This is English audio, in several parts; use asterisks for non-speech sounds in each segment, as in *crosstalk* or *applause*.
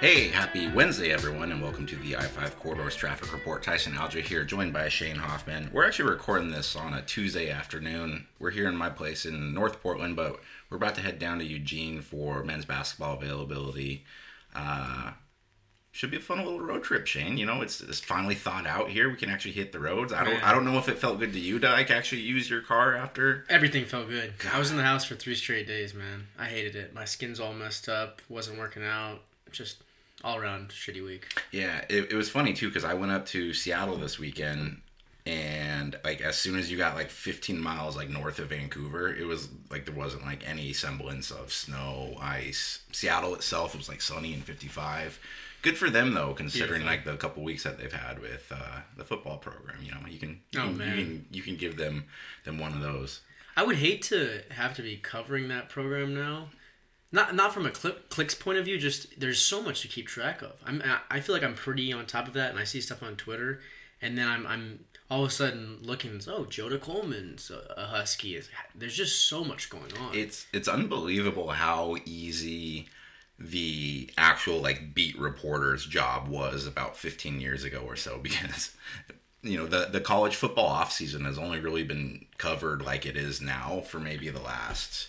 Hey, happy Wednesday, everyone, and welcome to the I 5 Corridors Traffic Report. Tyson Alger here, joined by Shane Hoffman. We're actually recording this on a Tuesday afternoon. We're here in my place in North Portland, but we're about to head down to Eugene for men's basketball availability. Uh, should be a fun little road trip, Shane. You know, it's, it's finally thawed out here. We can actually hit the roads. I don't Man. I don't know if it felt good to you to like actually use your car after. Everything felt good. I was in the house for three straight days, man. I hated it. My skin's all messed up. Wasn't working out. Just all around shitty week. Yeah, it, it was funny too because I went up to Seattle this weekend, and like as soon as you got like 15 miles like north of Vancouver, it was like there wasn't like any semblance of snow, ice. Seattle itself was like sunny and 55. Good for them though, considering Beautiful. like the couple weeks that they've had with uh, the football program. You know, you can you, Oh, can, man. you can you can give them them one of those. I would hate to have to be covering that program now. Not not from a clip, clicks point of view. Just there's so much to keep track of. I'm I- feel like I'm pretty on top of that, and I see stuff on Twitter, and then I'm I'm all of a sudden looking. Oh, Jonah Coleman's a, a Husky. Is There's just so much going on. it's it's unbelievable how easy the actual like beat reporter's job was about 15 years ago or so *laughs* because you know the the college football offseason has only really been covered like it is now for maybe the last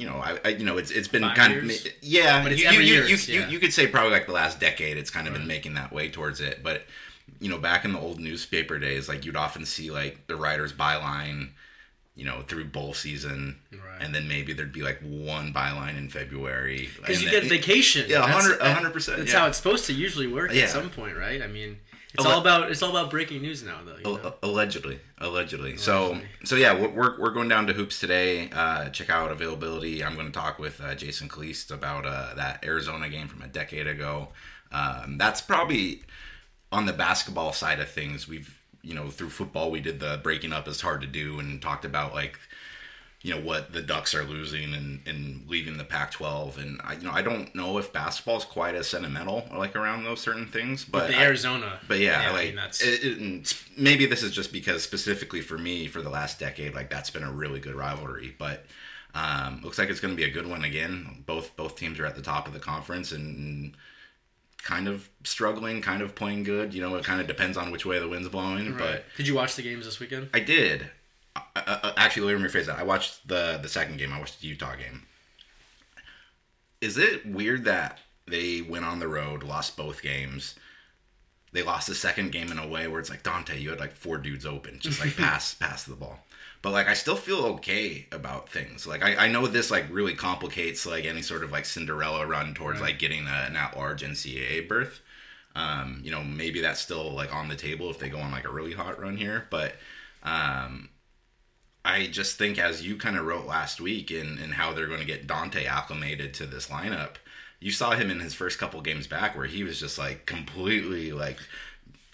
you know I, I you know it's it's been Five kind years? of yeah But it's you, every you, year, you, it's- you, you could say probably like the last decade it's kind of been making that way towards it but you know back in the old newspaper days like you'd often see like the writer's byline you know through bowl season Right. and then maybe there'd be like one byline in february because you then- get vacation. yeah That's- 100 100 percent That's yeah. how it's supposed to usually work Yeah. at some point, right? I mean, it's Alle- all about it's all about breaking news now, though. You know? Al- allegedly, allegedly. So, so yeah, we're, we're, going down to hoops today. Uh, check out availability. I'm going to talk with uh, Jason Calliste about uh, that Arizona game from a decade ago. Um, that's probably on the basketball side of things. We've you know through football we did the breaking up is hard to do and talked about like you know what the Ducks are losing and, and leaving the Pac-12 and I you know I don't know if basketball is quite as sentimental like around those certain things but the I- Arizona, but yeah, I like mean, that's it, it- maybe this is just because specifically for me for the last decade, like that's been a really good rivalry. But um, looks like it's going to be a good one again. Both both teams are at the top of the conference and kind of struggling, kind of playing good. You know, it kind of depends on which way the wind's blowing. But did you watch the games this weekend? I did. I, I, actually, let me rephrase that. I watched the the second game. I watched the Utah game. Is it weird that they went on the road, lost both games? They lost the second game in a way where it's like Dante, you had like four dudes open, just like *laughs* pass pass the ball. But like I still feel okay about things. Like I, I know this like really complicates like any sort of like Cinderella run towards like getting a, an at large NCAA berth. Um, you know, maybe that's still like on the table if they go on like a really hot run here. But um, I just think, as you kind of wrote last week, in, in how they're going to get Dante acclimated to this lineup, you saw him in his first couple games back where he was just like completely like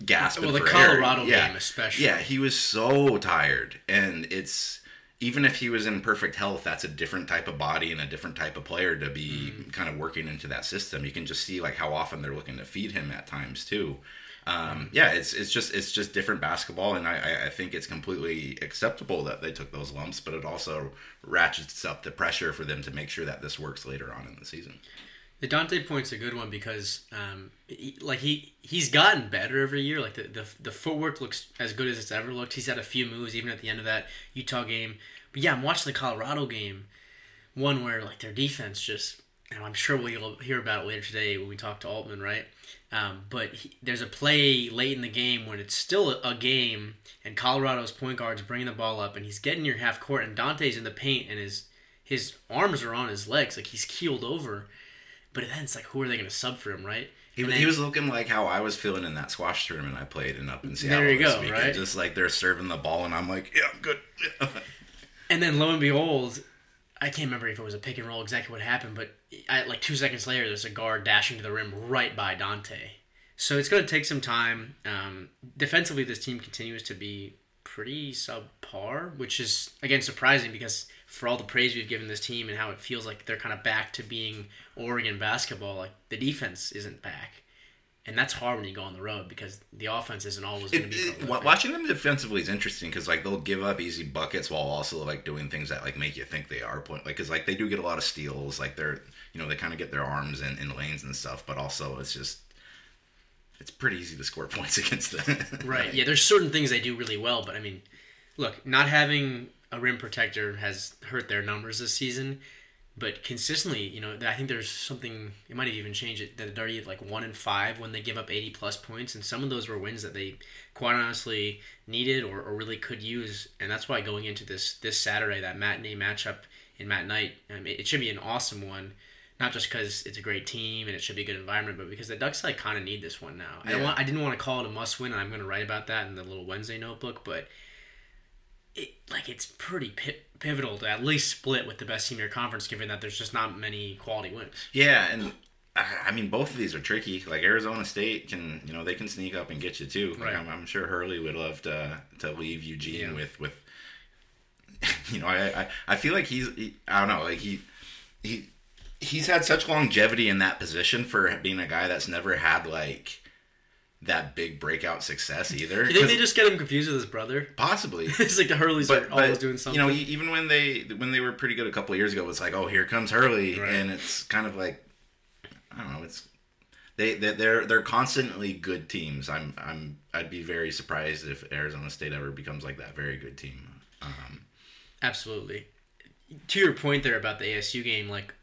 gasping. Well, the for air. Colorado Yeah. game especially. Yeah, he was so tired, and it's even if he was in perfect health, that's a different type of body and a different type of player to be Mm-hmm. kind of working into that system. You can just see like how often they're looking to feed him at times too. Um, yeah, it's it's just it's just different basketball, and I, I- think it's completely acceptable that they took those lumps, but it also ratchets up the pressure for them to make sure that this works later on in the season. The Dante point's a good one because, um, he, like he he's gotten better every year. Like the, the the footwork looks as good as it's ever looked. He's had a few moves even at the end of that Utah game. But yeah, I'm watching the Colorado game, one where like their defense just, and I'm sure we'll hear about it later today when we talk to Altman, right? Um, but he, there's a play late in the game when it's still a, a game, and Colorado's point guard's bringing the ball up, and he's getting near half court, and Dante's in the paint, and his his arms are on his legs, like he's keeled over. But then it's like, who are they going to sub for him, right? He, And he was looking like how I was feeling in that squash tournament I played in up in Seattle. There you go, weekend. right? Just like they're serving the ball, and I'm like, yeah, I'm good. *laughs* And then lo and behold, I can't remember if it was a pick and roll exactly what happened, but I, like two seconds later, there's a guard dashing to the rim right by Dante. So it's going to take some time. Um, defensively, this team continues to be pretty subpar, which is again surprising because for all the praise we've given this team and how it feels like they're kind of back to being Oregon basketball, like the defense isn't back. And that's hard when you go on the road because the offense isn't always going to be. it, watching them defensively is interesting because like they'll give up easy buckets while also like doing things that like make you think they are point like because like they do get a lot of steals like they're you know they kind of get their arms in, in lanes and stuff but also it's just it's pretty easy to score *laughs* points against them Right. Yeah, there's certain things they do really well, but I mean, look, not having a rim protector has hurt their numbers this season. But consistently, you know, I think there's something. It might have even changed it that they're at like one in five when they give up 80 plus points, and some of those were wins that they quite honestly needed or, or really could use. And that's why going into this this Saturday, that matinee matchup in Matt Knight, um, it, it should be an awesome one. Not just because it's a great team and it should be a good environment, but because the Ducks like kind of need this one now. I don't want. I didn't want to call it a must win, and I'm going to write about that in the little Wednesday notebook. But it like it's pretty pi- pivotal to at least split with the best team in your conference, given that there's just not many quality wins. yeah and I I mean, both of these are tricky. Like Arizona State can, you know, they can sneak up and get you too. Like Right. I'm, I'm sure Hurley would love to to leave Eugene Yeah. with with. *laughs* You know, I, I I feel like he's he, I don't know like he he he's had such longevity in that position for being a guy that's never had like that big breakout success either. You think they just get him confused with his brother? possibly. *laughs* it's like the Hurleys But, are always but, doing something. you know, even when they when they were pretty good a couple of years ago, it's like, oh, here comes Hurley, Right. and it's kind of like, I don't know, it's they they- they're they're constantly good teams. I'm I'm I'd be very surprised if Arizona State ever becomes like that very good team. Um, Absolutely. To your point there about the ASU game, like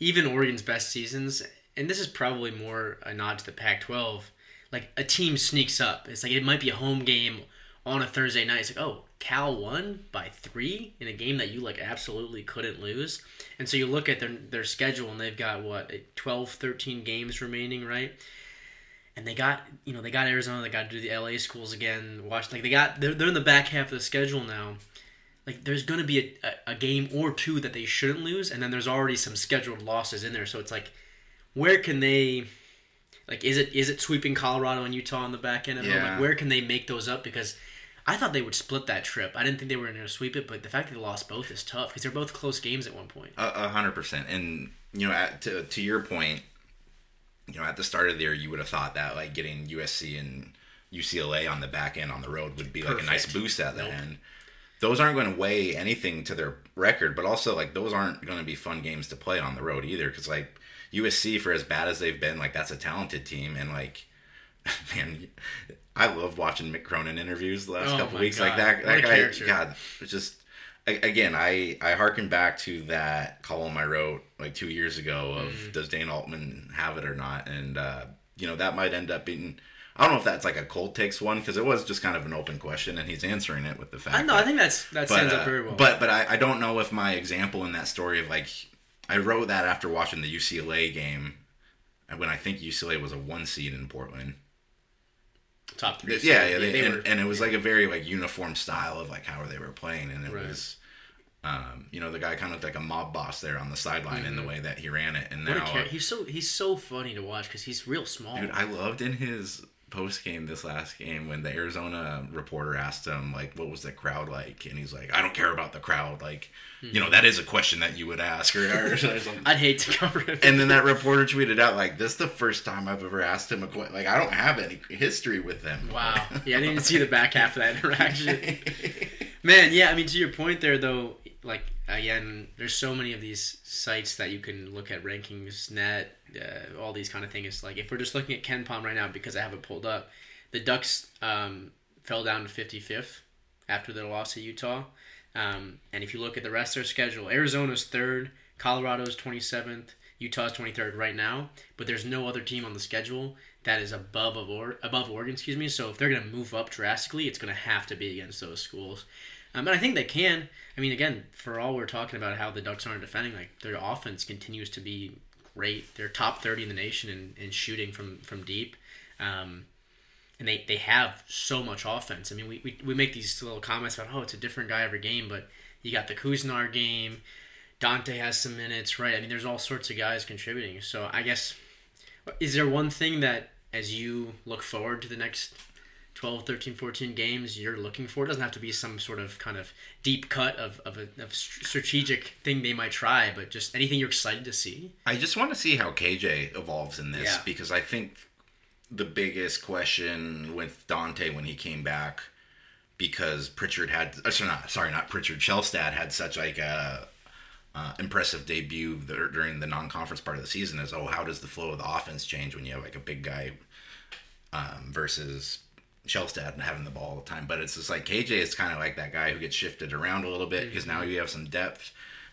even Oregon's best seasons, and this is probably more a nod to the Pac-12. Like a team sneaks up. It's like it might be a home game on a Thursday night. It's like, oh, Cal won by three in a game that you like absolutely couldn't lose. And so you look at their their schedule, and they've got what eh, 12, 13 games remaining, right? and they got you know they got Arizona, they got to do the LA schools again. Watch like they got they're, they're in the back half of the schedule now. Like there's gonna be a, a game or two that they shouldn't lose, and then there's already some scheduled losses in there. So it's like, where can they? Like is it is it sweeping Colorado and Utah on the back end? Of? Yeah. Like where can they make those up? Because I thought they would split that trip. I didn't think they were going to sweep it, but the fact that they lost both is tough because they're both close games at one point. A hundred percent. And you know, at, to to your point, you know, at the start of the year, you would have thought that like getting USC and UCLA on the back end on the road would be like a nice boost at the Nope. end. Those aren't going to weigh anything to their record, but also like those aren't going to be fun games to play on the road either. Because like USC, for as bad as they've been, like that's a talented team, and like *laughs* man, I love watching Mick Cronin interviews the last Oh couple weeks. Like that, What that guy, character. God, just again, I I harken back to that column I wrote like two years ago of Mm-hmm. does Dana Altman have it or not, and uh, you know that might end up being. I don't know if that's like a cold takes one because it was just kind of an open question and he's answering it with the fact. I know. that- I think that's that but, stands uh, up very well. But but I, I don't know if my example in that story of like I wrote that after watching the UCLA game when I think UCLA was a one seed in Portland. top three. Yeah, yeah, they, they and, were. and it was like a very like uniform style of like how they were playing, and it Right. was, um, you know, the guy kind of looked like a mob boss there on the sideline in the way that he ran it, and Mm-hmm. What a now, he's so he's so funny to watch because he's real small. dude, I loved in his post game this last game when the Arizona reporter asked him like, what was the crowd like, and he's like, I don't care about the crowd, like, you know, hmm. that is a question that you would ask, or, or something. I'd hate to cover him. And then that reporter tweeted out like, "This is the first time I've ever asked him a question. Like, I don't have any history with them." wow. *laughs* Yeah, I didn't even see the back half of that interaction. *laughs* Man, yeah, I mean to your point there though, like again, there's so many of these sites that you can look at rankings, net, uh, all these kind of things. Like if we're just looking at KenPom right now because I have it pulled up, the Ducks um, fell down to 55th after their loss to Utah. Um, and if you look at the rest of their schedule, Arizona's third, Colorado's 27th, Utah's 23rd right now, but there's no other team on the schedule that is above of or above Oregon, excuse me. So if they're going to move up drastically, it's going to have to be against those schools. Um, and I think they can. I mean, again, for all we're talking about how the Ducks aren't defending, like their offense continues to be great. They're top 30 in the nation in, in shooting from from deep. Um, and they, they have so much offense. I mean, we, we, we make these little comments about, oh, it's a different guy every game, but you got the Couisnard game. Dante has some minutes, right? I mean, there's all sorts of guys contributing. So I guess, is there one thing that, as you look forward to the next 12, 13, 14 games, you're looking for? It doesn't have to be some sort of kind of deep cut of, of a of strategic thing they might try, but just anything you're excited to see. I just want to see how KJ evolves in this Yeah. because I think the biggest question with Dante when he came back because Pritchard had uh, sorry not sorry not Pritchard Shelstad had such like a uh, impressive debut there during the non-conference part of the season is oh how does the flow of the offense change when you have like a big guy um, versus Shelstad and having the ball all the time but it's just like KJ is kind of like that guy who gets shifted around a little bit because now you have some depth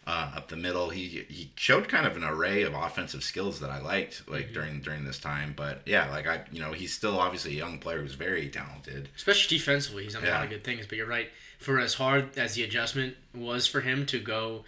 uh, up the middle. He he showed kind of an array of offensive skills that I liked like mm-hmm. during during this time. But yeah, like I you know he's still obviously a young player who's very talented, especially defensively. He's done yeah. a lot of good things. But you're right. For as hard as the adjustment was for him to go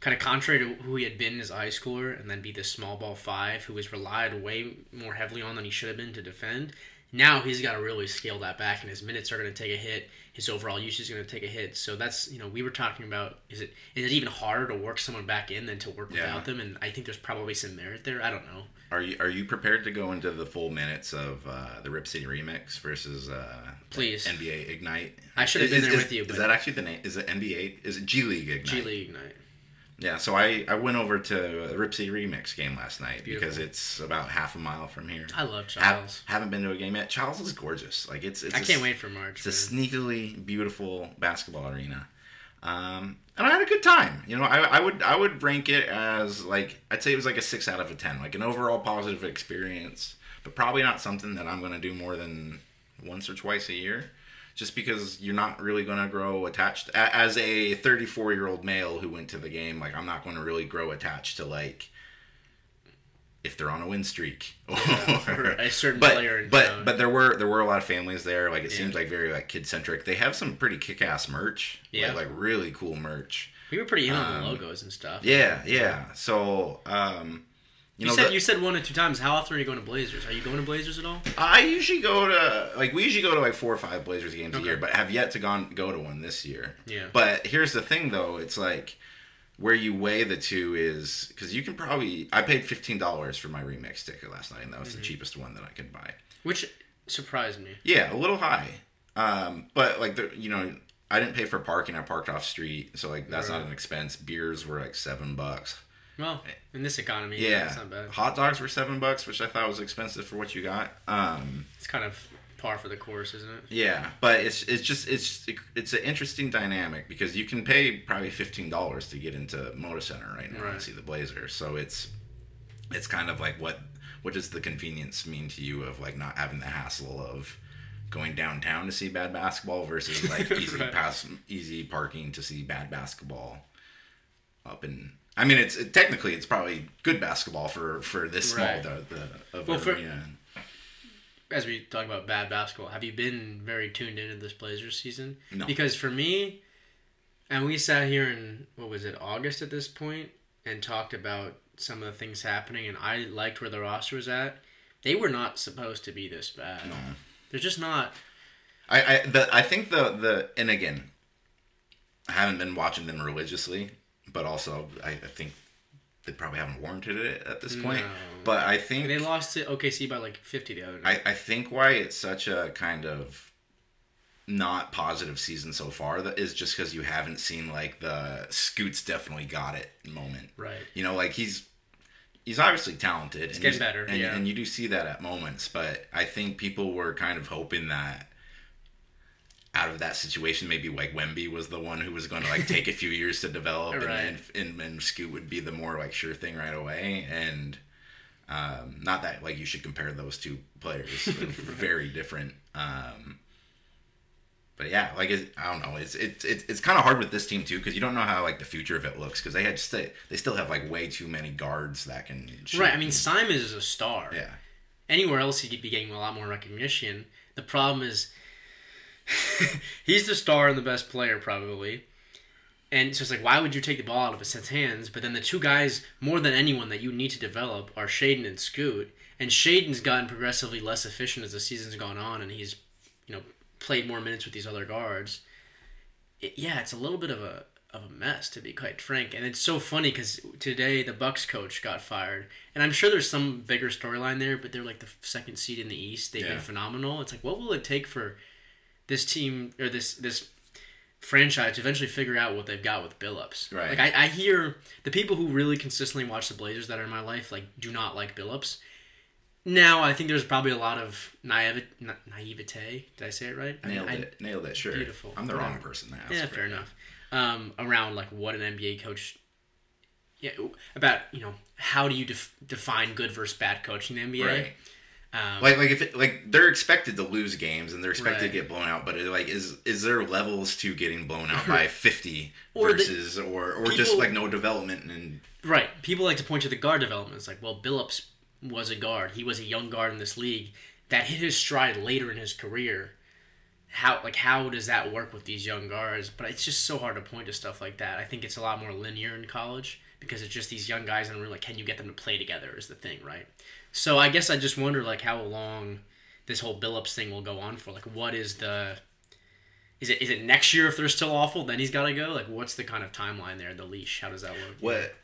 kind of contrary to who he had been as a high schooler and then be this small ball five who was relied way more heavily on than he should have been to defend. Now he's got to really scale that back, and his minutes are going to take a hit his overall usage is going to take a hit. So that's you know we were talking about is it is it even harder to work someone back in than to work yeah. without them? And I think there's probably some merit there. I don't know. Are you are you prepared to go into the full minutes of uh, the Rip City remix versus uh, please NBA Ignite? I should have been is, there is, with you. Is that actually the name? Is it NBA? Is it G League Ignite? G League Ignite. Yeah, so I, I went over to the Rip City Remix game last night Beautiful. because it's about half a mile from here. I love Charles. Have, not been to a game yet. Charles is gorgeous. Like it's, it's I can't wait for March. It's man. a sneakily beautiful basketball arena. Um, and I had a good time. You know, I, I would I would rank it as like I'd say it was like a six out of a ten, like an overall positive experience, but probably not something that I'm going to do more than once or twice a year just because you're not really going to grow attached as a 34 year old male who went to the game like i'm not going to really grow attached to like if they're on a win streak *laughs* or a *laughs* certain but, player but town. but there were there were a lot of families there like it yeah. seems like very like kid centric they have some pretty kick-ass merch yeah. like, like really cool merch. We were pretty in on the logos and stuff. yeah yeah. So um you, you know, said the, you said one or two times. How often are you going to Blazers? Are you going to Blazers at all? I usually go to like we usually go to like four or five Blazers games okay. a year, but have yet to gone go to one this year. Yeah. But here's the thing, though. It's like where you weigh the two is because you can probably I paid fifteen dollars for my remix ticket last night, and that was mm-hmm. the cheapest one that I could buy. Which surprised me. Yeah, a little high. Um, but like the you know I didn't pay for parking. I parked off street, so like that's right. not an expense. Beers were like seven bucks. Well, in this economy, yeah, yeah, it's not bad. Hot dogs were seven bucks, which I thought was expensive for what you got. Um, it's kind of par for the course, isn't it? Yeah, but it's it's just it's it's an interesting dynamic because you can pay probably fifteen dollars to get into Moda Center right now right. and see the Blazers. So it's it's kind of like what what does the convenience mean to you of like not having the hassle of going downtown to see bad basketball versus like *laughs* easy right. pass easy parking to see bad basketball up in I mean, it's it, technically it's probably good basketball for for this small right. the, the of well, arena. For, as we talk about bad basketball, have you been very tuned into this Blazers season? No. Because for me, and we sat here in what was it August at this point and talked about some of the things happening, and I liked where the roster was at. They were not supposed to be this bad. No. They're just not. I I the I think the the and again, I haven't been watching them religiously but also I, I think they probably haven't warranted it at this point. No. But I think they lost to OKC by like fifty the other night. I, I think why it's such a kind of not positive season so far that is just because you haven't seen like the Scoots definitely got it moment. Right. You know, like he's he's obviously talented. He's and getting better. And, yeah. and you do see that at moments, but I think people were kind of hoping that out of that situation, maybe like Wemby was the one who was going to like take a few *laughs* years to develop, right. and, and and Scoot would be the more like sure thing right away. And um, not that like you should compare those two players, *laughs* very different. Um, but yeah, like it, I don't know, it's it's it's, it's kind of hard with this team too because you don't know how like the future of it looks because they had st- they still have like way too many guards that can. Right. I mean, Simons is a star. Yeah. Anywhere else, he'd be getting a lot more recognition. The problem is *laughs* he's the star and the best player probably. And so it's like, why would you take the ball out of a his hands? But then the two guys, more than anyone that you need to develop, are Shaedon and Scoot. And Shaedon's gotten progressively less efficient as the season's gone on, and he's, you know, played more minutes with these other guards. It, yeah, it's a little bit of a of a mess to be quite frank. And it's so funny because today the Bucks coach got fired, and I'm sure there's some bigger storyline there. But they're like the second seed in the East. They've yeah. been phenomenal. It's like, what will it take for this team or this this franchise to eventually figure out what they've got with Billups. Right. Like I, I hear the people who really consistently watch the Blazers that are in my life like do not like Billups. Now I think there's probably a lot of naive, na- naivete. Did I say it right? I mean, Nailed I- it. Nailed it. Sure. Beautiful. I'm the Whatever. wrong person to ask. Yeah, fair now. enough. Um, around like what an NBA coach, yeah, about you know how do you def- define good versus bad coaching in the NBA? Right. Um, Like, like if it, like they're expected to lose games and they're expected Right. to get blown out, but it, like is is there levels to getting blown out by *laughs* 50 Or the- versus or or just like no development and Right. People like to point to the guard development. It's like, well, Billups was a guard. He was a young guard in this league that hit his stride later in his career. How like how does that work with these young guards? But it's just so hard to point to stuff like that. I think it's a lot more linear in college because it's just these young guys and we're like, can you get them to play together is the thing, right? So I guess I just wonder like how long this whole Billups thing will go on for. Like what is the is it is it next year if they're still awful, then he's gotta go? Like what's the kind of timeline there, the leash? How does that work? what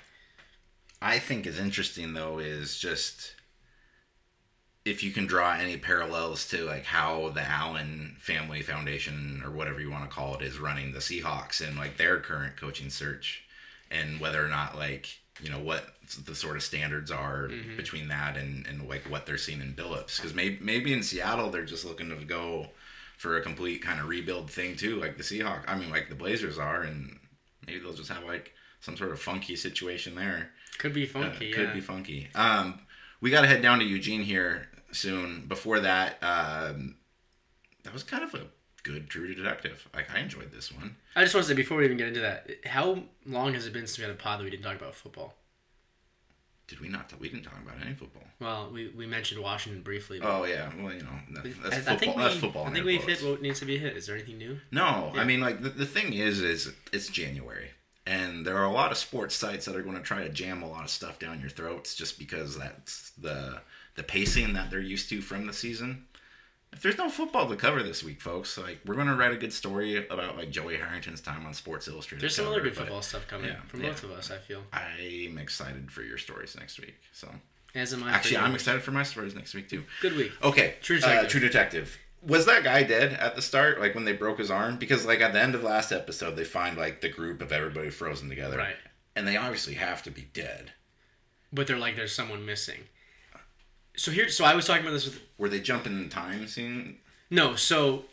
I think is interesting though is just if you can draw any parallels to like how the Allen Family Foundation or whatever you want to call it is running the Seahawks and like their current coaching search and whether or not like you know what the sort of standards are Mm-hmm. between that and, and like what they're seeing in Billups because maybe maybe in Seattle they're just looking to go for a complete kind of rebuild thing too like the Seahawks I mean like the Blazers are and maybe they'll just have like some sort of funky situation there Could be uh, funky, could yeah. be funky. Um, we got to head down to Eugene here soon. Before that, um, that was kind of a good True Detective. Like I enjoyed this one. I just want to say before we even get into that, how long has it been since we had a pod that we didn't talk about football? Did we not? Talk, we didn't talk about any football. Well, we, we mentioned Washington briefly. But Oh yeah, well you know that, that's I, football. I think we, that's football. I think we've hit what needs to be hit. Is there anything new? No, Yeah. I mean like the, the thing is is it's January and there are a lot of sports sites that are going to try to jam a lot of stuff down your throats just because that's the the pacing that they're used to from the season. If there's no football to cover this week, folks, like we're going to write a good story about like Joey Harrington's time on Sports Illustrated. There's some other good football stuff coming yeah, from yeah. both of us. I feel. I'm excited for your stories next week. So As am I. actually, I'm excited for my stories next week too. Good week. Okay, True uh, Detective. True Detective. Was that guy dead at the start, like when they broke his arm? Because like at the end of last episode, they find like the group of everybody frozen together, Right. And they obviously have to be dead. But they're like, there's someone missing. So here, so I was talking about this with Were they jumping in time scene? no. So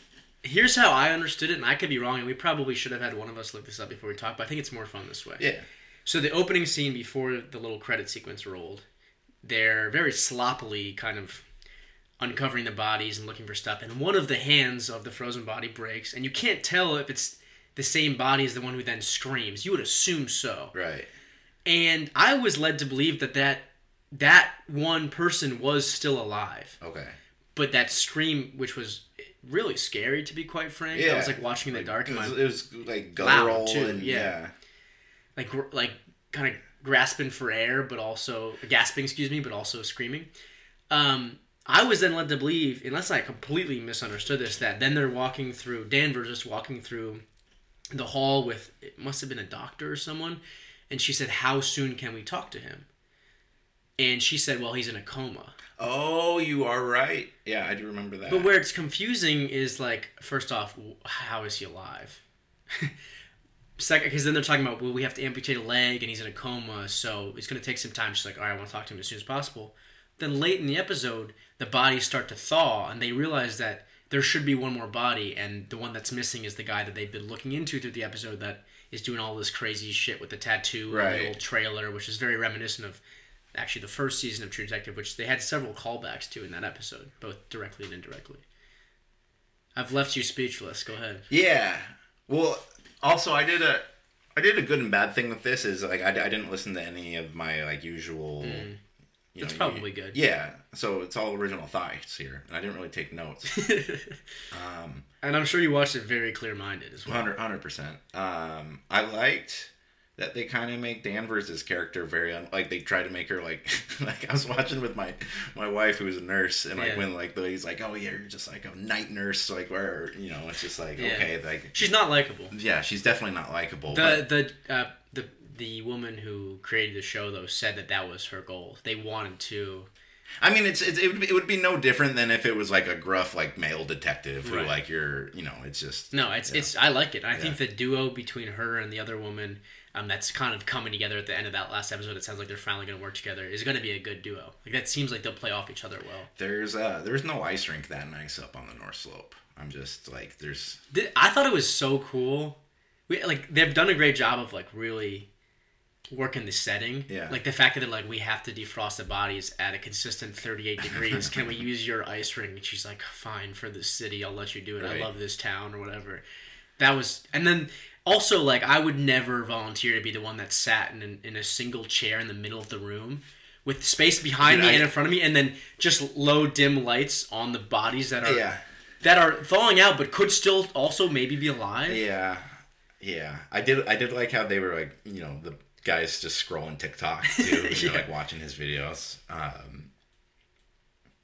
here's how I understood it, and I could be wrong, and we probably should have had one of us look this up before we talk. But I think it's more fun this way. Yeah. So the opening scene before the little credit sequence rolled, they're very sloppily kind of uncovering the bodies and looking for stuff, and one of the hands of the frozen body breaks, and you can't tell if it's the same body as the one who then screams. You would assume so. Right. And I was led to believe that that that one person was still alive, Okay. but that scream, which was really scary to be quite frank, yeah. I was like watching in the dark, It was, it was like Loud, guttural too, and yeah. yeah. like like kind of grasping for air, but also gasping, excuse me, but also screaming. Um, I was then led to believe, unless I completely misunderstood this, that then they're walking through Danvers just walking through the hall with it must have been a doctor or someone, and she said, "How soon can we talk to him?" And she said, "Well, he's in a coma." Oh, you are right. Yeah, I do remember that. But where it's confusing is like, first off, how is he alive? *laughs* Second, because then they're talking about, well, we have to amputate a leg and he's in a coma, so it's going to take some time. She's like, all right, I want to talk to him as soon as possible. Then late in the episode, the bodies start to thaw and they realize that there should be one more body, and the one that's missing is the guy that they've been looking into through the episode that is doing all this crazy shit with the tattoo and the old trailer, which is very reminiscent of actually the first season of True Detective, which they had several callbacks to in that episode, both directly and indirectly. I've left you speechless. Go ahead. Yeah. Well, also I did a I did a good and bad thing with this is like I, I didn't listen to any of my like usual. You That's know, probably good. Yeah. So it's all original thoughts here, and I didn't really take notes. *laughs* um, and I'm sure you watched it very clear minded as well. 100 percent. Um, I liked that they kind of make Danvers' character very un- like they try to make her like *laughs* like I was watching with my my wife who's a nurse and like Yeah. when like the he's like oh yeah you're just like a night nurse like where you know it's just like Yeah. okay like She's not likable. yeah she's definitely not likable The the uh, the the woman who created the show though said that that was her goal. They wanted to. I mean, it's, it's it would be, it would be no different than if it was like a gruff like male detective who Right. like you're you know it's just No, it's Yeah. it's. I like it. I think the duo between her and the other woman. Um, that's kind of coming together at the end of that last episode. It sounds like they're finally going to work together. Is going to be a good duo. Like that seems like they'll play off each other well. There's uh there's no ice rink that nice up on the North Slope. I'm just like there's I thought it was so cool. We like they've done a great job of like really working the setting. Yeah. Like the fact that they're like we have to defrost the bodies at a consistent 38 degrees. *laughs* Can we use your ice rink? And she's like, fine for the city. I'll let you do it. Right. I love this town or whatever. That was and then also like I would never volunteer to be the one that sat in in a single chair in the middle of the room. With space behind Dude, me I- and in front of me, and then just low dim lights on the bodies that are yeah that are thawing out, but could still also maybe be alive. yeah yeah. I did I did like how they were like you know the guys just scrolling TikTok too, *laughs* you know, like watching his videos. Um,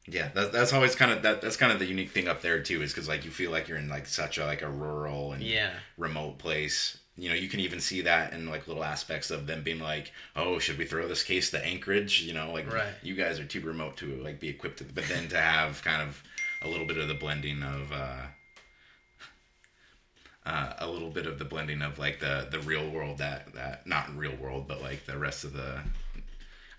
yeah, that, that's always kind of that. That's kind of the unique thing up there too, is because like you feel like you're in like such a like a rural and Yeah. remote place. You know, you can even see that in like little aspects of them being like, "Oh, should we throw this case to Anchorage?" You know, like Right. you guys are too remote to like be equipped. To, but then to have kind of a little bit of the blending of. uh *laughs* uh, a little bit of the blending of like the the real world that that not real world but like the rest of the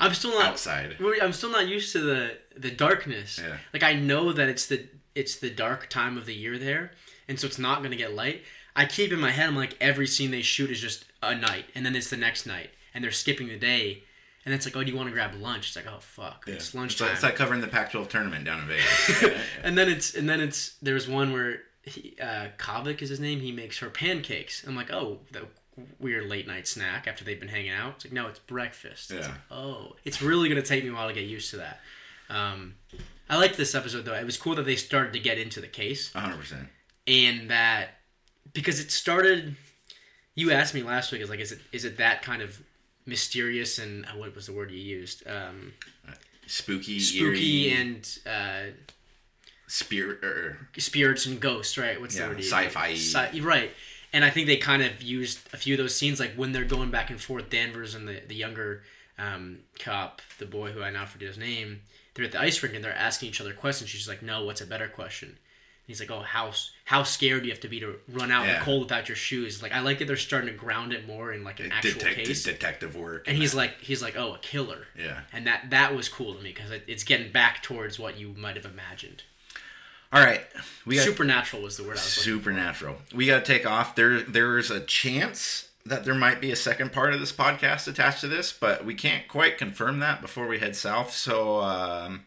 I'm still not outside I'm still not used to the the darkness. Yeah. Like I know that it's the it's the dark time of the year there, and so it's not gonna get light. I keep in my head, I'm like every scene they shoot is just a night, and then it's the next night, and they're skipping the day, and it's like, oh, do you want to grab lunch? It's like, oh fuck, it's It's lunchtime. like, it's like covering the Pac-12 tournament down in Vegas. *laughs* and then it's and then it's there's one where he, uh, Kavik is his name. He makes her pancakes. I'm like, oh, the weird late night snack after they've been hanging out. It's like, no, it's breakfast. It's Yeah. like, oh, it's really gonna take me a while to get used to that. Um, I liked this episode though. It was cool that they started to get into the case 100%. and that because it started. You asked me last week. Is like, is it is it that kind of mysterious and uh, what was the word you used? Um, Spooky, spooky eerie, and. Uh, spirit er, spirits and ghosts, right? What's Yeah, the word? sci-fi. Sci- right. And I think they kind of used a few of those scenes, like when they're going back and forth, Danvers and the, the younger um, cop, the boy who I now forget his name, they're at the ice rink and they're asking each other questions. She's like, no, what's a better question? And he's like, oh, how, how scared do you have to be to run out in the cold without your shoes? Like, I like that they're starting to ground it more in like an actual detective, case. detective work. and he's like, he's like, oh, a killer. Yeah. And that, that was cool to me because it, it's getting back towards what you might have imagined. All right. We got Supernatural was the word I was looking supernatural. We got to take off. There there's a chance that there might be a second part of this podcast attached to this, but we can't quite confirm that before we head south. So um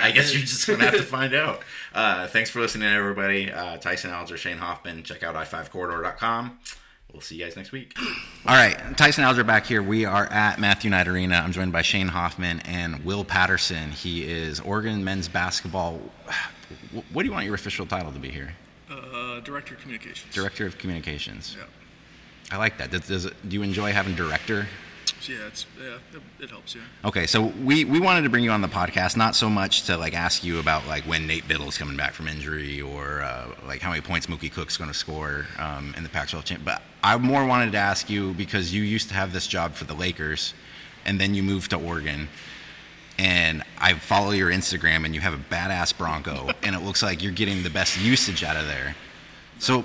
I guess you're just gonna have to find out. Uh, thanks for listening, everybody. Uh, Tyson Alger, Shane Hoffman. Check out i5corridor.com. We'll see you guys next week. All right, Tyson Alger back here. We are at Matthew Knight Arena. I'm joined by Shane Hoffman and Will Patterson. He is Oregon men's basketball. What do you want your official title to be here? Uh, director of communications. Director of Communications. Yeah. I like that. Does, does it, do you enjoy having director? Yeah, it's yeah, it, it helps. Yeah. Okay, so we, we wanted to bring you on the podcast not so much to like ask you about like when Nate Bittle's coming back from injury or uh, like how many points Mookie Cook's going to score um, in the Pac-12 champ, but I more wanted to ask you because you used to have this job for the Lakers, and then you moved to Oregon, and I follow your Instagram and you have a badass Bronco, *laughs* and it looks like you're getting the best usage out of there. So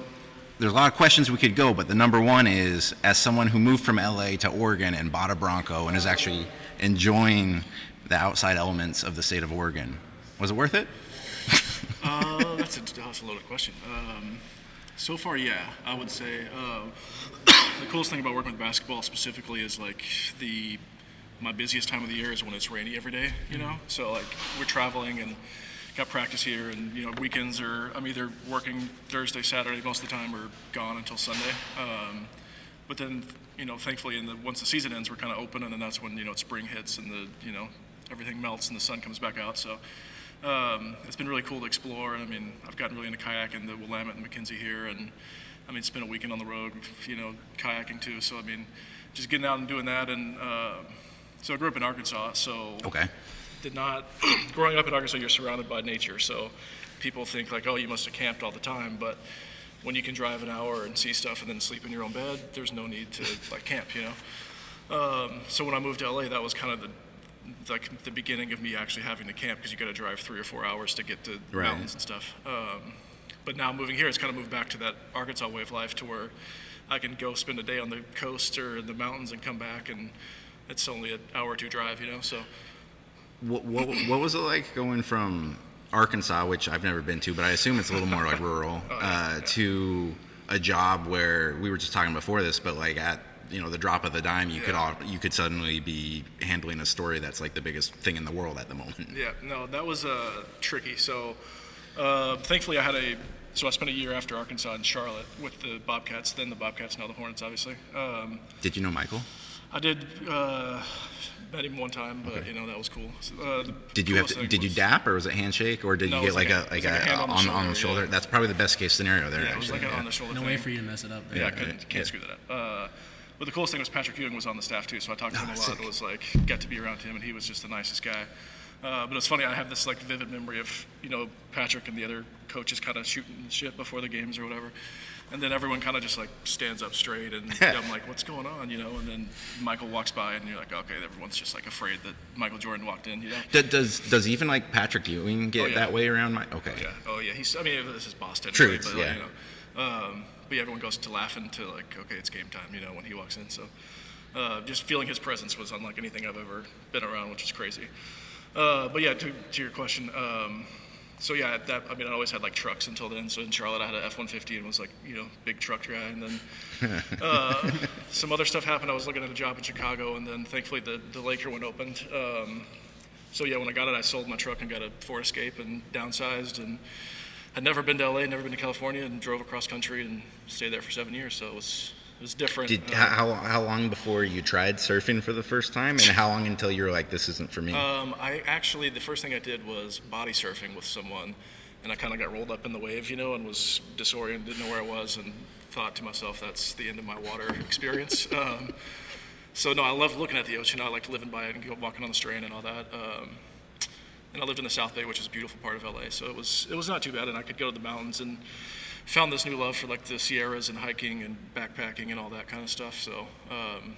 there's a lot of questions we could go, but the number one is as someone who moved from LA to Oregon and bought a Bronco and is actually enjoying the outside elements of the state of Oregon, was it worth it? Uh, *laughs* that's a that's a loaded question. Um, so far, yeah, I would say uh, *coughs* the coolest thing about working with basketball specifically is like the my busiest time of the year is when it's rainy every day. You know, so like we're traveling and got practice here, and you know weekends are I'm either working Thursday, Saturday most of the time, or gone until Sunday. Um, but then you know, thankfully, in the once the season ends, we're kind of open, and then that's when you know spring hits and the you know everything melts and the sun comes back out. So um, it's been really cool to explore. I mean, I've gotten really into kayaking, the Willamette and McKenzie here, and I mean, spent a weekend on the road, you know, kayaking too. So I mean, just getting out and doing that, and uh, so I grew up in Arkansas, so Okay. did not *clears throat* growing up in Arkansas you're surrounded by nature so people think like oh you must have camped all the time but when you can drive an hour and see stuff and then sleep in your own bed there's no need to like camp you know um, so when I moved to LA that was kind of the like the beginning of me actually having to camp because you got to drive three or four hours to get to Right. mountains and stuff um, but now moving here it's kind of moved back to that Arkansas way of life to where I can go spend a day on the coast or in the mountains and come back, and it's only an hour or two drive, you know. So What, what, what was it like going from Arkansas, which I've never been to, but I assume it's a little more like rural, uh, to a job where we were just talking before this, but like at you know the drop of the dime, you could all, you could suddenly be handling a story that's like the biggest thing in the world at the moment. Yeah, no, that was uh, tricky. So, uh, thankfully, I had a. So I spent a year after Arkansas in Charlotte with the Bobcats, then the Bobcats, now the Hornets, obviously. Um, Did you know Michael? I did uh, met him one time, but you know that was cool. Uh, Did you have to, thing did you dap or was it handshake or did No, you get was like, like a a- like it was like a a, hand on the on, on the shoulder, shoulder? yeah. That's probably the best case scenario there. Yeah, it was actually. like an yeah. on the shoulder No thing. way for you to mess it up. There. Yeah, I couldn't, yeah. can't screw that up. Uh, but the coolest thing was Patrick Ewing was on the staff too, so I talked to him a Oh, lot. sick. It was like got to be around him, and he was just the nicest guy. Uh, but it's funny, I have this like vivid memory of you know Patrick and the other coaches kind of shooting shit before the games or whatever, and then everyone kind of just like stands up straight, and *laughs* I'm like, what's going on, you know? And then Michael walks by, and you're like, okay, everyone's just like afraid that Michael Jordan walked in, you know? D- Does does even like Patrick Ewing get Oh, yeah. that way around my? Okay. Yeah. Oh yeah. He's. I mean, this is Boston. True, Right? But, like, yeah. you know, um, but yeah, everyone goes to laughing to like, okay, it's game time. You know, when he walks in. So, uh, just feeling his presence was unlike anything I've ever been around, which was crazy. Uh, but yeah, to, to your question. Um, so yeah, at that I mean, I always had like trucks until then. So in Charlotte, I had a F-150 and was like, you know, big truck guy. And then *laughs* uh, some other stuff happened. I was looking at a job in Chicago, and then thankfully the the Laker one opened. Um, so yeah, when I got it, I sold my truck and got a Ford Escape and downsized and had never been to LA, never been to California, and drove across country and stayed there for seven years. So it was was different. Did Uh, how how long before you tried surfing for the first time, and how long until you were like, this isn't for me? Um, I actually the first thing I did was body surfing with someone, and I kind of got rolled up in the wave, you know, and was disoriented, didn't know where I was, and thought to myself, that's the end of my water experience. *laughs* um, so no, I love looking at the ocean. I liked living by it and go walking on the strand and all that. Um, and I lived in the South Bay, which is a beautiful part of LA. So it was it was not too bad, and I could go to the mountains and found this new love for like the Sierras and hiking and backpacking and all that kind of stuff. So um,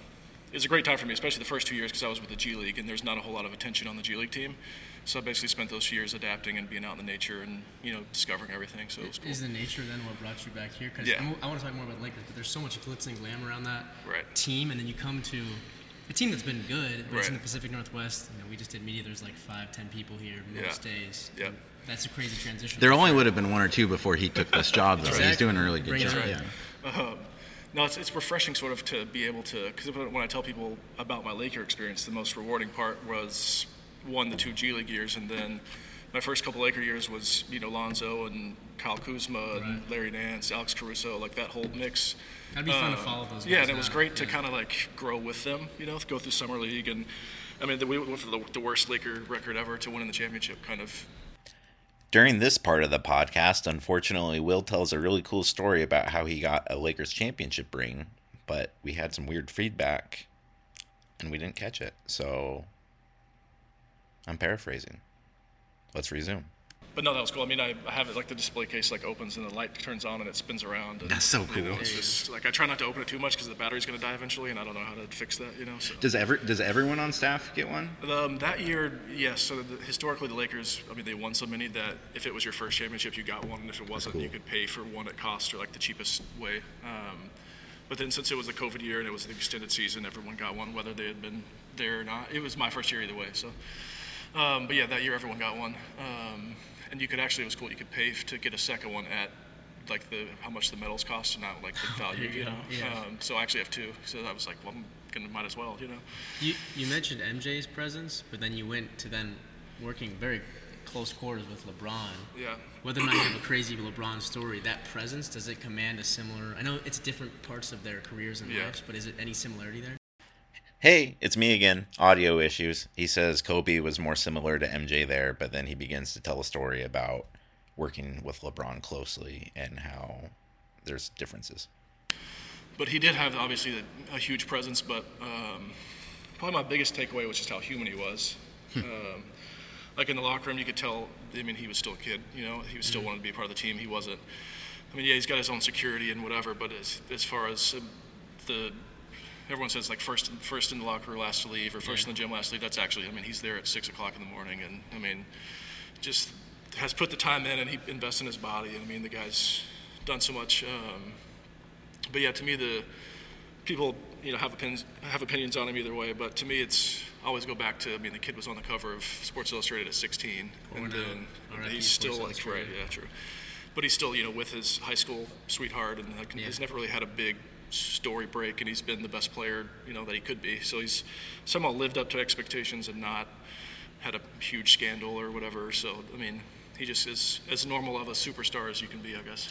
it was a great time for me, especially the first two years because I was with the G League, and there's not a whole lot of attention on the G League team. So I basically spent those years adapting and being out in the nature and you know discovering everything. So it was cool. Is the nature then what brought you back here? Because Yeah. I want to talk more about Lakers, but there's so much glitz and glam around that Right. team, and then you come to a team that's been good, but it's in the Pacific Northwest. You know, we just did media. There's like five, ten people here most Yeah. days. Yep. And That's a crazy transition. there only would have been one or two before he took this job, though. He's doing a really good Bring job. on. Yeah. Um, no, it's, it's refreshing sort of to be able to, because when I tell people about my Laker experience, the most rewarding part was one, the two G League years, and then my first couple Laker years was, you know, Lonzo and Kyle Kuzma and Larry Nance, Alex Caruso, like that whole mix. That'd be fun to Uh, follow those. Yeah, guys and it was now. great to kind of like grow with them, you know, go through summer league, and I mean, we went for the, the worst Laker record ever to winning the championship, kind of During this part of the podcast, unfortunately, Will tells a really cool story about how he got a Lakers championship ring, but we had some weird feedback and we didn't catch it. So I'm paraphrasing. Let's resume. But no, that was cool. I mean, I, I have it like the display case like opens and the light turns on and it spins around. And, That's so You know, cool. it's just like I try not to open it too much because the battery's going to die eventually, and I don't know how to fix that. You know, so. Does ever does everyone on staff get one? Um, that year, yes. So the, historically, the Lakers, I mean, they won so many that if it was your first championship, you got one, and if it wasn't, cool. you could pay for one at cost or like the cheapest way. Um, but then since it was the COVID year and it was the extended season, everyone got one, whether they had been there or not. It was my first year either way. So, um, but yeah, that year everyone got one, um, and you could actually it was cool. You could pay to get a second one at like the how much the medals cost and not like the *laughs* value, There you you know. yeah. Um, so I actually have two. So I was like, well, I'm gonna might as well, you know. You you mentioned MJ's presence, but then you went to then working very close quarters with LeBron. Yeah. Whether or not you have a crazy LeBron story, that presence does it command a similar? I know it's different parts of their careers and Yeah. lives, but is it any similarity there? Hey, it's me again. Audio issues. He says Kobe was more similar to MJ there, but then he begins to tell a story about working with LeBron closely and how there's differences. But he did have obviously a, huge presence. But um, probably my biggest takeaway was just how human he was. um, like in the locker room, you could tell. I mean, he was still a kid. You know, he was still wanted to be a part of the team. He wasn't. I mean, yeah, he's got his own security and whatever. But as as far as um, the everyone says like first first in the locker room, last to leave, or first in the gym, last to leave. That's actually. I mean, he's there at six o'clock in the morning, and I mean, just has put the time in, and he invests in his body. And I mean, the guy's done so much. Um, but yeah, to me the people you know have opinions have opinions on him either way. But to me, it's I always go back to I mean the kid was on the cover of Sports Illustrated at 16, Or and then RIP he's still like right, yeah, true. But he's still you know with his high school sweetheart, and like, Yeah. he's never really had a big story break, and he's been the best player you know that he could be. So he's somehow lived up to expectations and not had a huge scandal or whatever. So I mean. He just is as normal of a superstar as you can be, I guess.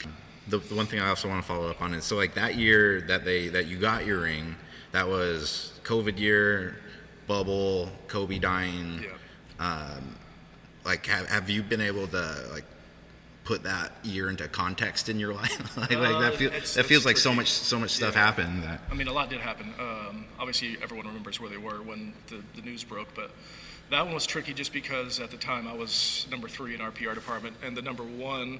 the, the one thing I also want to follow up on is so like that year that they that you got your ring, that was COVID year, bubble, Kobe dying. Yeah. Um, like have have you been able to like put that year into context in your *laughs* life? like, like Uh, that feel, it's- that feels like so much so much stuff Yeah. happened that I mean, a lot did happen. Um, obviously, everyone remembers where they were when the, the news broke, but that one was tricky just because at the time I was number three in our PR department, and the number one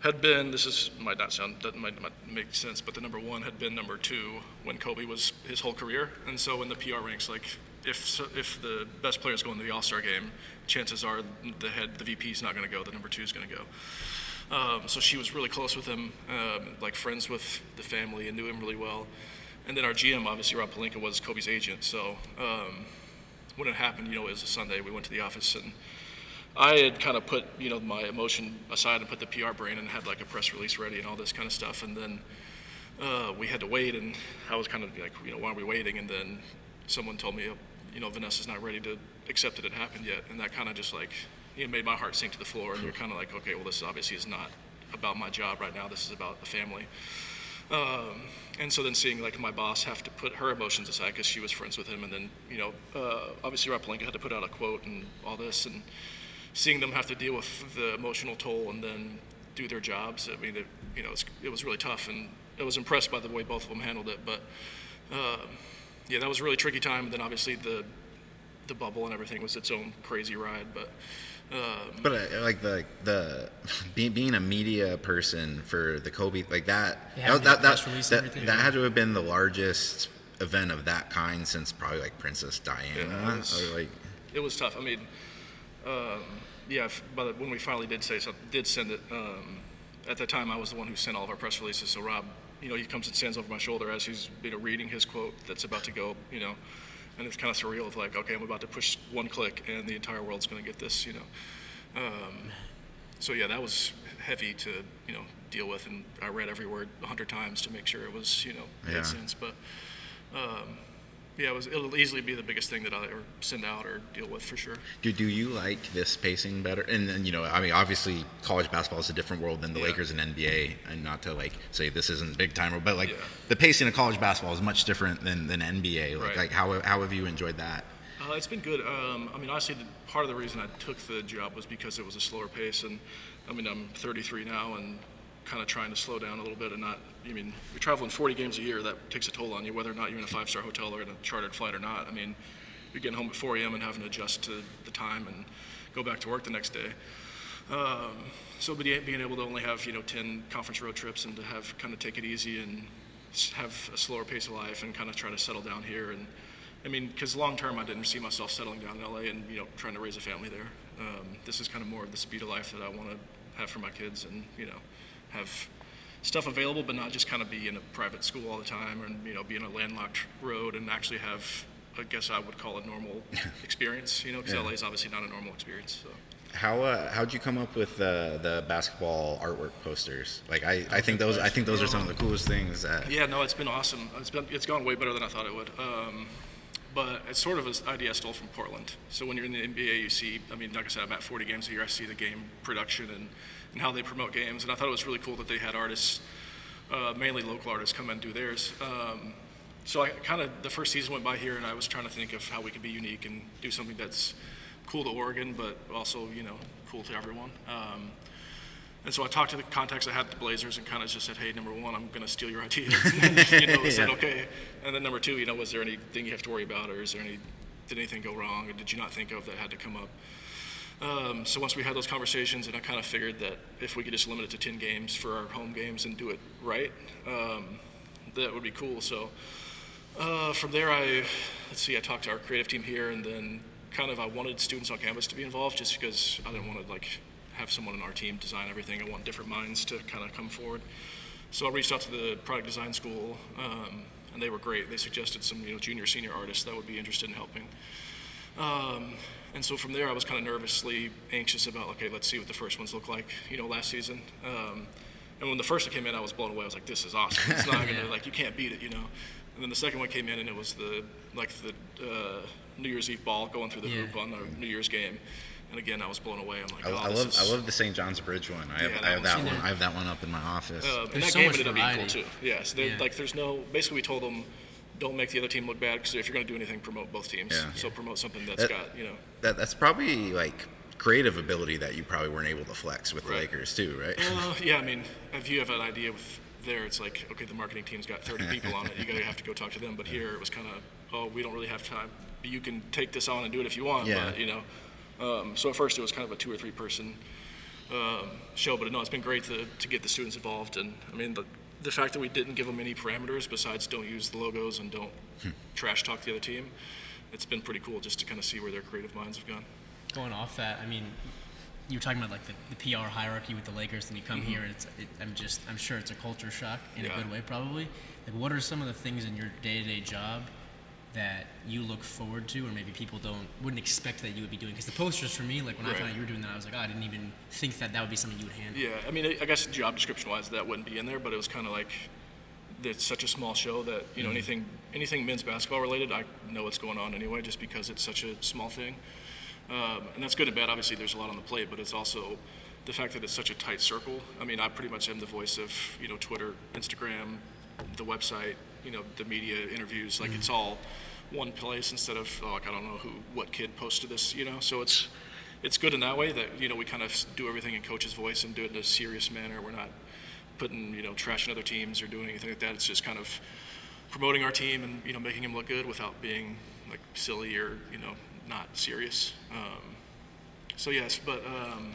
had been. This is might not sound that might not make sense, but the number one had been number two when Kobe was his whole career, and so in the PR ranks, like if if the best players go into the All Star game, chances are the head the VP is not going to go, the number two is going to go. Um, so she was really close with him, um, like friends with the family, and knew him really well. And then our GM, obviously Rob Pelinka, was Kobe's agent. So um, when it happened, you know, it was a Sunday. We went to the office, and I had kind of put, you know, my emotion aside and put the PR brain and had like a press release ready and all this kind of stuff. And then uh, we had to wait, and I was kind of like, you know, why are we waiting? And then someone told me, you know, Vanessa's not ready to accept that it happened yet, and that kind of just like, you know, made my heart sink to the floor. And you're kind of like, okay, well, this obviously is not about my job right now. This is about the family. Um, and so then seeing like my boss have to put her emotions aside because she was friends with him, and then you know, uh, obviously Rob had to put out a quote and all this, and seeing them have to deal with the emotional toll and then do their jobs. I mean, it, you know, it's, it was really tough, and I was impressed by the way both of them handled it. But uh, yeah, that was a really tricky time. And then obviously the the bubble and everything was its own crazy ride. But um, But uh, like the the *laughs* being, being a media person for the Kobe like that Yeah, that that, that, that, that had to have been the largest event of that kind since probably like Princess Yeah, Diana it was- or like it was tough. I mean, um, yeah. if- By the, when we finally did say something, did send it. Um, at that time, I was the one who sent all of our press releases. So Rob, you know, he comes and stands over my shoulder as he's you know reading his quote that's about to go. You know, and it's kind of surreal. Of like, okay, I'm about to push one click, and the entire world's going to get this. You know. Um, so yeah, that was heavy to you know deal with, and I read every word a hundred times to make sure it was you know made Yeah. sense. But um, yeah, it was, it'll easily be the biggest thing that I ever send out or deal with for sure. Do, do you like this pacing better? And then, you know, I mean, obviously, college basketball is a different world than the Yeah. Lakers and NBA. And not to like say this isn't big time, but like Yeah. the pacing of college basketball is much different than, than NBA. Like, Right. like how, how have you enjoyed that? Uh, it's been good. Um, I mean, honestly, the, part of the reason I took the job was because it was a slower pace, and I mean, I'm 33 now, and kind of trying to slow down a little bit and not. I mean, you're traveling 40 games a year. That takes a toll on you, whether or not you're in a five-star hotel or in a chartered flight or not. I mean, you're getting home at 4 a.m. and having to adjust to the time and go back to work the next day. Um, so, being able to only have you know 10 conference road trips and to have kind of take it easy and have a slower pace of life and kind of try to settle down here and I mean, because long term, I didn't see myself settling down in LA and you know trying to raise a family there. Um, this is kind of more of the speed of life that I want to have for my kids, and you know, have stuff available, but not just kind of be in a private school all the time, and you know, be in a landlocked road, and actually have, I guess I would call a normal *laughs* experience. You know, because Yeah. LA is obviously not a normal experience. So. How uh, how'd you come up with the the basketball artwork posters? Like I, I think those I think those are some of the coolest things that Yeah, no, it's been awesome. It's been it's gone way better than I thought it would. Um, but it's sort of an idea I stole from Portland. So when you're in the NBA, you see, I mean, like I said, I'm at 40 games a year. I see the game production and, and how they promote games, and I thought it was really cool that they had artists, uh, mainly local artists, come and do theirs. Um, so I kind of the first season went by here, and I was trying to think of how we could be unique and do something that's cool to Oregon, but also you know cool to everyone. Um, and so I talked to the contacts I had at the Blazers and kind of just said, hey, number one, I'm going to steal your *laughs* idea. *laughs* you know, they said, Yeah. okay. And then number two, you know, was there anything you have to worry about or is there any, did anything go wrong or did you not think of that had to come up? Um, so once we had those conversations and I kind of figured that if we could just limit it to 10 games for our home games and do it right, um, that would be cool. So uh, from there, I, let's see, I talked to our creative team here and then kind of I wanted students on campus to be involved just because I didn't want to like have someone in our team design everything. I want different minds to kind of come forward. So I reached out to the product design school, um, and they were great. They suggested some you know junior senior artists that would be interested in helping. Um, and so from there, I was kind of nervously anxious about okay, let's see what the first ones look like. You know, last season. Um, and when the first one came in, I was blown away. I was like, "This is awesome! It's not *laughs* gonna like you can't beat it," you know. And then the second one came in, and it was the like the uh, New Year's Eve ball going through the Yeah. hoop on the New Year's game. And again, I was blown away. I'm like, I, "Oh, I this love is- I love the St. John's Bridge one. I have, Yeah, I that have that one's- one. I have that one up in my office. Uh, and that so game much ended up being cool too. Yes, there Yeah. like there's no. Basically, we told them, don't make the other team look bad because if you're going to do anything, promote both teams. Yeah. So promote something that's That- got you know. that that's probably like creative ability that you probably weren't able to flex with the Lakers too, right? Uh, *laughs* yeah, I mean, if you have an idea with there, it's like okay, the marketing team's got 30 people on it. You gotta have to go talk to them. But here, it was kind of, oh, we don't really have time. You can take this on and do it if you want. Yeah. But, you know, um, so at first it was kind of a two or three person um, show, but no, it's been great to, to get the students involved. And I mean, the the fact that we didn't give them any parameters besides don't use the logos and don't hmm. trash talk the other team, it's been pretty cool just to kind of see where their creative minds have gone. going off that, I mean, you were talking about like the, the PR hierarchy with the Lakers, and you come mm-hmm. here, and it's it, I'm just I'm sure it's a culture shock in Yeah. a good way, probably. Like, what are some of the things in your day-to-day job that you look forward to, or maybe people don't wouldn't expect that you would be doing? Because the posters for me, like when I found out you were doing that, I was like, oh, I didn't even think that that would be something you would handle. Yeah, I mean, I guess job description wise, that wouldn't be in there, but it was kind of like it's such a small show that you know anything anything men's basketball related, I know what's going on anyway, just because it's such a small thing. Um, and that's good and bad. Obviously, there's a lot on the plate, but it's also the fact that it's such a tight circle. I mean, I pretty much am the voice of you know Twitter, Instagram, the website, you know, the media interviews. Like it's all one place instead of oh, like I don't know who what kid posted this, you know. So it's it's good in that way that you know we kind of do everything in coach's voice and do it in a serious manner. We're not putting you know trashing other teams or doing anything like that. It's just kind of promoting our team and you know making him look good without being like silly or you know not serious. Um, so yes, but um,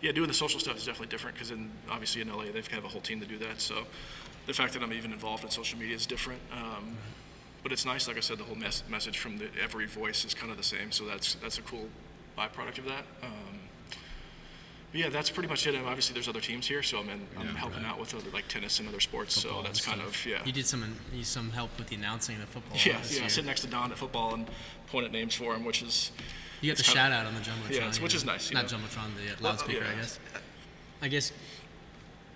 yeah, doing the social stuff is definitely different because in obviously in LA they've have a whole team to do that. So the fact that I'm even involved in social media is different. Um, but it's nice, like I said, the whole mes- message from the, every voice is kind of the same. So that's that's a cool byproduct of that. Um, but yeah, that's pretty much it. And obviously, there's other teams here, so I'm, in, I'm helping out with other like tennis and other sports. so that's kind stuff. of yeah. You did some you some help with the announcing of the football. Yeah, this yeah. I sit next to Don at football and point at names for him, which is You get the it's kinda- shout out on the jumbotron. Yeah, which know. is nice, you Not know. jumbotron, the uh, Well, loudspeaker, yeah. I guess. I guess.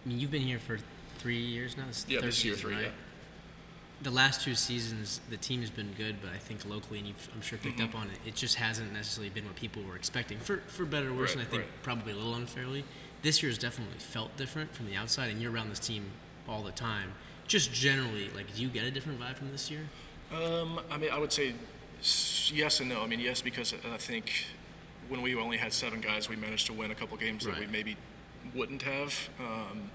I mean, you've been here for three years now. It's yeah. third This year season, three. right? Yeah. The last two seasons, the team has been good, but I think locally, and you've I'm sure picked Mm-hmm. up on it, it just hasn't necessarily been what people were expecting. For for better or worse, Right, and I think right. probably a little unfairly. This year's definitely felt different from the outside, and you're around this team all the time. Just generally, like, do you get a different vibe from this year? Um, I mean, I would say yes and no. I mean, yes because I think when we only had seven guys, we managed to win a couple games that we maybe wouldn't have. Um,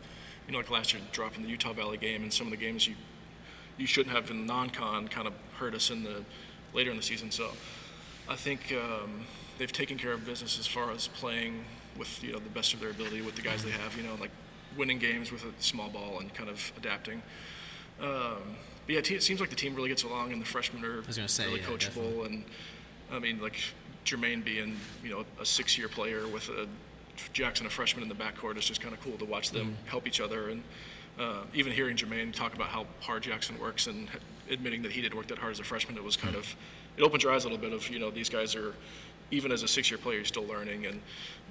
you know, like last year, dropping the Utah Valley game and some of the games you you shouldn't have in non-con kind of hurt us in the later in the season. So I think um, they've taken care of business as far as playing with you know the best of their ability with the guys they have. You know, like winning games with a small ball and kind of adapting. Um, but yeah, it seems like the team really gets along, and the freshmen are say, really yeah, coachable. And I mean, like Jermaine being you know a six-year player with a Jackson, a freshman in the backcourt, is just kind of cool to watch them Mm-hmm. help each other. And uh, even hearing Jermaine talk about how hard Jackson works and admitting that he didn't work that hard as a freshman, it was kind of it opens your eyes a little bit of you know these guys are even as a six-year player, you're still learning and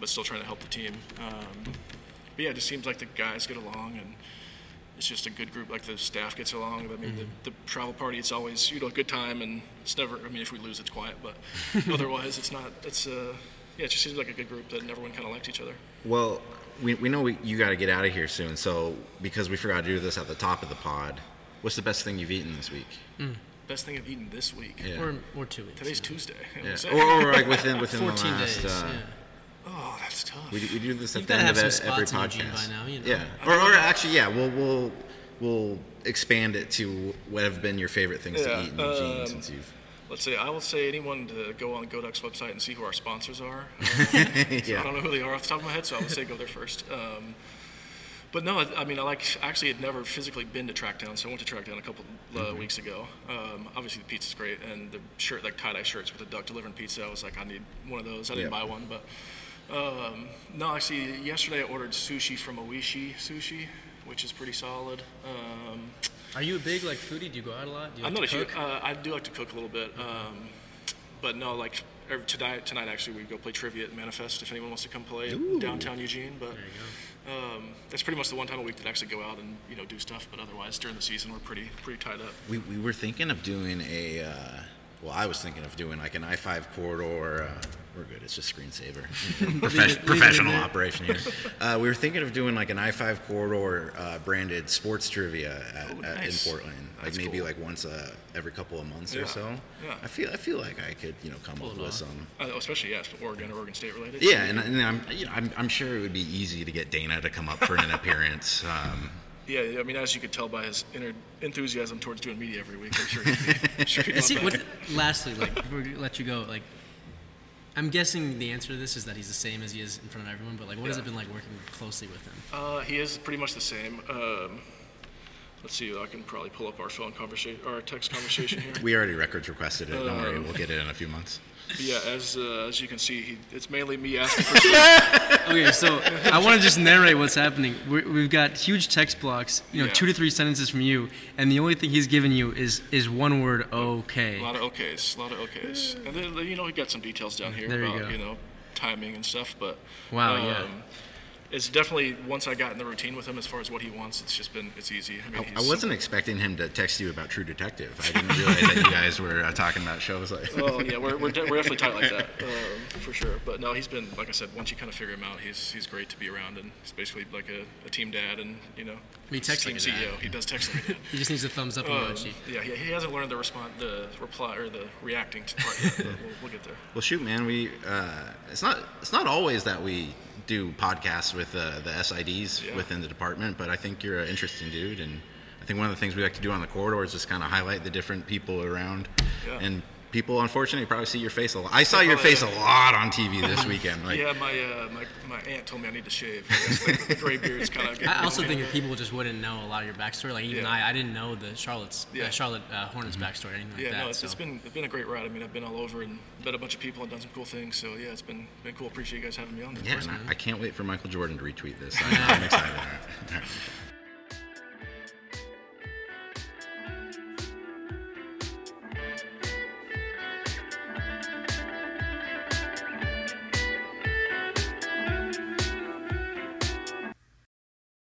but still trying to help the team. Um, but yeah, it just seems like the guys get along and it's just a good group. Like the staff gets along. I mean, the, the travel party, it's always you know a good time, and it's never. I mean, if we lose, it's quiet, but *laughs* otherwise, it's not. It's uh, yeah, it just seems like a good group that everyone kind of liked each other. Well, we, we know we, you got to get out of here soon. So because we forgot to do this at the top of the pod, what's the best thing you've eaten this week? Best thing I've eaten this week. Yeah. Or or two weeks. Today's yeah. Tuesday. Yeah. *laughs* Or, or like within within the *laughs* 14 last. days. uh, yeah. oh, that's tough. we, we do this at You've the gotta end have of some every spots in your podcast. by now, you know. Yeah. Or, or actually, yeah, we'll we'll we'll expand it to what have been your favorite things Yeah, to eat in Eugene um, since you've. Let's say I will say anyone to go on the GoDuck's website and see who our sponsors are. *laughs* Uh, so I don't know who they are off the top of my head, so I would say go there first. Um, but no, I, I mean, I like actually had never physically been to Tracktown, so I went to Tracktown a couple uh, Mm-hmm. weeks ago. Um, obviously, the pizza's great, and the shirt, like tie dye shirts with the duck delivering pizza. I was like, I need one of those. I didn't Yeah. buy one, but um, no, actually, yesterday I ordered sushi from Oishi Sushi, which is pretty solid. Are you a big like foodie? Do you go out a lot? Do you I'm like not a to huge. Uh, I do like to cook a little bit, um, but no, like every, tonight. Tonight, actually, we go play trivia at Manifest. If anyone wants to come play in downtown Eugene, but um, that's pretty much the one time a week that I actually go out and you know do stuff. But otherwise, during the season, we're pretty pretty tied up. We, we were thinking of doing a, uh, well, I was thinking of doing like an I 5 corridor. Uh, we're good, it's just screensaver. *laughs* *laughs* Profes- *laughs* professional operation here. Uh, we were thinking of doing like an I 5 corridor uh, branded sports trivia at, Oh, at, in Portland. Like That's maybe cool. like once uh, every couple of months Yeah, or so. yeah. I feel I feel like I could you know come up it with some. Uh, especially yeah, Oregon or Oregon State related. Yeah, and, and I'm you know I'm, I'm sure it would be easy to get Dana to come up for an appearance. Um, Yeah, I mean, as you could tell by his inner enthusiasm towards doing media every week, I'm sure he'd be, I'm sure he'd *laughs* And see, love what, lastly, like before we let you go, like I'm guessing the answer to this is that he's the same as he is in front of everyone. But like, what has it been like working closely with him? Uh, he is pretty much the same. Um, let's see, I can probably pull up our phone conversation, our text conversation *laughs* here. we already records requested it. Don't worry, Um, we'll get it in a few months. But yeah, as uh, as you can see, he, it's mainly me asking for *laughs* stuff. Okay, so I want to just narrate what's happening. We're, we've got huge text blocks, you know, Yeah. two to three sentences from you, and the only thing he's given you is is one word, okay. A lot of okays, a lot of okays, and then you know he got some details down here There about go. you know timing and stuff. But Wow, um, yeah. It's definitely once I got in the routine with him as far as what he wants, it's just been it's easy. I mean, I, I wasn't expecting him to text you about True Detective. I didn't realize that you guys were uh, talking about shows like. Well, *laughs* yeah, we're, we're, de- we're definitely tight like that, um, for sure. But no, he's been, like I said, once you kind of figure him out, he's he's great to be around, and he's basically like a, a team dad, and you know, He texts like a dad. CEO. He does text like a dad. *laughs* He just needs a thumbs up Um, emoji. yeah, he, he hasn't learned the respond, the reply or the reacting to part yet. But we'll, we'll get there. Well, shoot, man, we uh, it's not it's not always that we do podcasts with uh, the SIDs Yeah. within the department, but I think you're an interesting dude, and I think one of the things we like to do on the corridor is just kind of highlight the different people around, Yeah. and people unfortunately probably see your face a lot. I saw your face a lot on TV this *laughs* weekend. Like, yeah, my, uh, my my aunt told me I need to shave. I guess the, the gray beard's kind of. I also think that people just wouldn't know a lot of your backstory. Like even Yeah. I, I didn't know the Charlotte's Yeah. uh, Charlotte uh, Hornets backstory or anything like Yeah, that. no, it's, so. it's been it's been a great ride. I mean, I've been all over and met a bunch of people and done some cool things. So yeah, it's been been cool. Appreciate you guys having me on. yeah, I, I can't wait for Michael Jordan to retweet this. I, I'm *laughs* excited. *laughs*